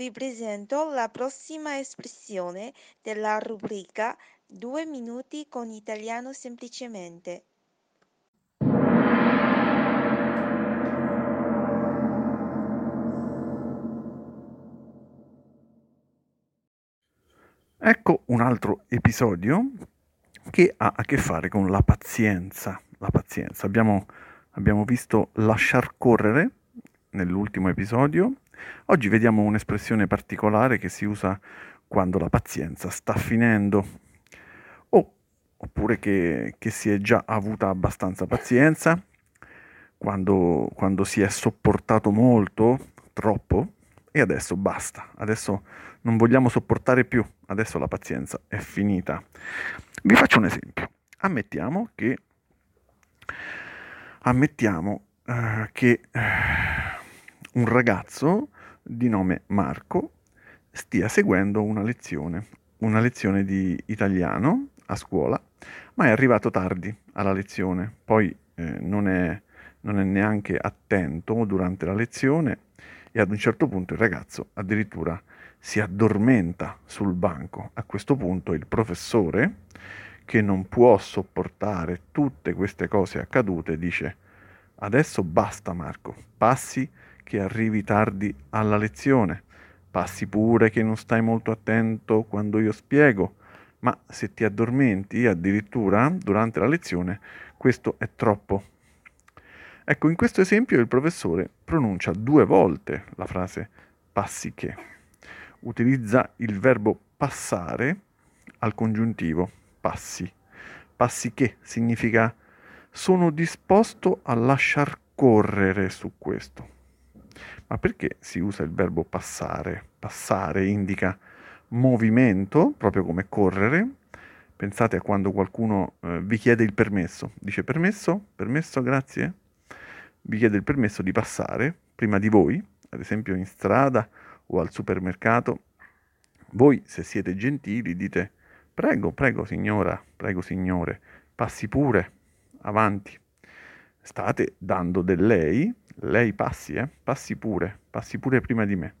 Vi presento la prossima espressione della rubrica Due minuti con italiano semplicemente. Ecco un altro episodio che ha a che fare con la pazienza. La pazienza. Abbiamo, abbiamo visto lasciar correre nell'ultimo episodio. Oggi vediamo un'espressione particolare che si usa quando la pazienza sta finendo o, oppure che, che si è già avuta abbastanza pazienza, quando, quando si è sopportato molto, troppo, e adesso basta, adesso non vogliamo sopportare più, adesso la pazienza è finita. Vi faccio un esempio. Ammettiamo che, ammettiamo, uh, che uh, un ragazzo di nome Marco stia seguendo una lezione, una lezione di italiano a scuola, ma è arrivato tardi alla lezione, poi eh, non, è, non è neanche attento durante la lezione e ad un certo punto il ragazzo addirittura si addormenta sul banco. A questo punto il professore, che non può sopportare tutte queste cose accadute, dice adesso basta Marco, passi che arrivi tardi alla lezione, passi pure che non stai molto attento quando io spiego, ma se ti addormenti addirittura durante la lezione, questo è troppo. Ecco, in questo esempio il professore pronuncia due volte la frase passi che. Utilizza il verbo passare al congiuntivo passi. Passi che significa sono disposto a lasciar correre su questo. Ma perché si usa il verbo passare? Passare indica movimento, proprio come correre. Pensate a quando qualcuno eh, vi chiede il permesso. Dice permesso? Permesso, grazie? vi chiede il permesso di passare prima di voi, ad esempio in strada o al supermercato. Voi, se siete gentili, dite prego, prego signora, prego signore, passi pure, avanti. State dando del lei, lei passi, eh? passi pure, passi pure prima di me.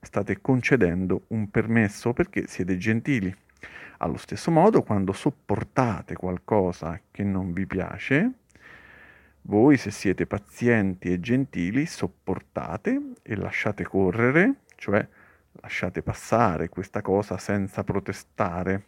State concedendo un permesso perché siete gentili. Allo stesso modo, quando sopportate qualcosa che non vi piace, voi, se siete pazienti e gentili, sopportate e lasciate correre, cioè lasciate passare questa cosa senza protestare.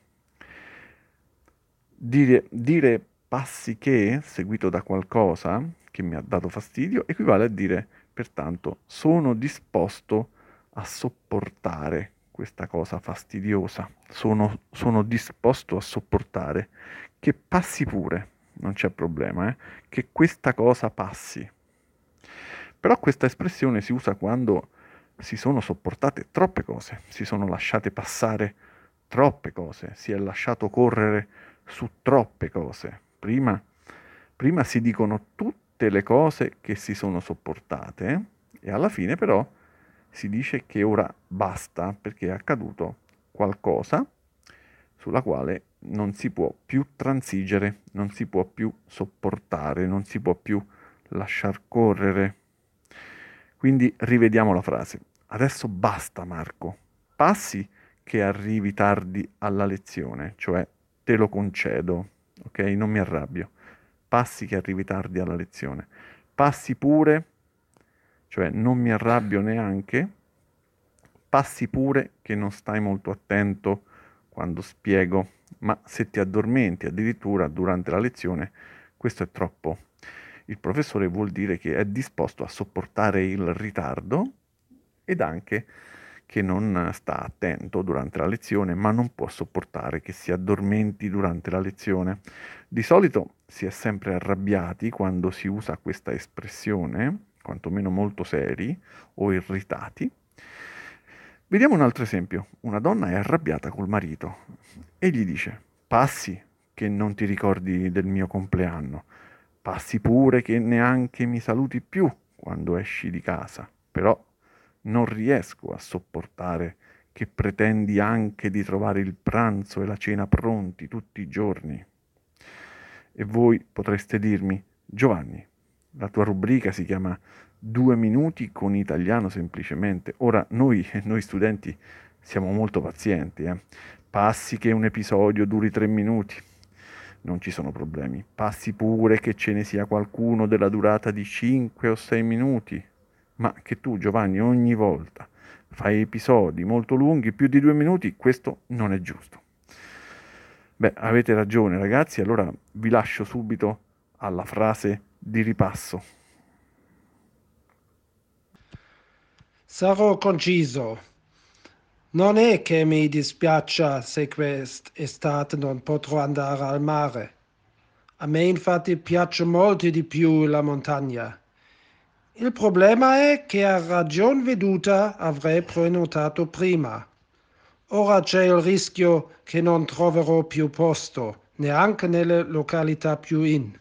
Dire, dire passi che, seguito da qualcosa che mi ha dato fastidio, equivale a dire, pertanto, sono disposto a sopportare questa cosa fastidiosa, sono, sono disposto a sopportare, che passi pure non c'è problema, eh? che questa cosa passi. Però questa espressione si usa quando si sono sopportate troppe cose, si sono lasciate passare troppe cose, si è lasciato correre su troppe cose. Prima, prima si dicono tutte le cose che si sono sopportate e alla fine però si dice che ora basta perché è accaduto qualcosa sulla quale non si può più transigere, non si può più sopportare, non si può più lasciar correre. Quindi rivediamo la frase. Adesso basta Marco, passi che arrivi tardi alla lezione, cioè te lo concedo, ok? Non mi arrabbio. Passi che arrivi tardi alla lezione. Passi pure, cioè non mi arrabbio neanche. Passi pure che non stai molto attento quando spiego, ma se ti addormenti addirittura durante la lezione, questo è troppo. Il professore vuol dire che è disposto a sopportare il ritardo ed anche che non sta attento durante la lezione, ma non può sopportare che si addormenti durante la lezione. Di solito si è sempre arrabbiati quando si usa questa espressione, quantomeno molto seri o irritati, Vediamo un altro esempio. Una donna è arrabbiata col marito e gli dice, passi che non ti ricordi del mio compleanno, passi pure che neanche mi saluti più quando esci di casa, però non riesco a sopportare che pretendi anche di trovare il pranzo e la cena pronti tutti i giorni. E voi potreste dirmi, Giovanni, la tua rubrica si chiama due minuti con italiano semplicemente. Ora noi, noi studenti siamo molto pazienti, eh. passi che un episodio duri tre minuti, non ci sono problemi. Passi pure che ce ne sia qualcuno della durata di 5 o 6 minuti, ma che tu Giovanni ogni volta fai episodi molto lunghi, più di due minuti, questo non è giusto. Beh, avete ragione ragazzi, allora vi lascio subito alla frase di ripasso. Sarò conciso. Non è che mi dispiaccia se quest'estate non potrò andare al mare. A me infatti piace molto di più la montagna. Il problema è che a ragion veduta avrei prenotato prima. Ora c'è il rischio che non troverò più posto, neanche nelle località più in.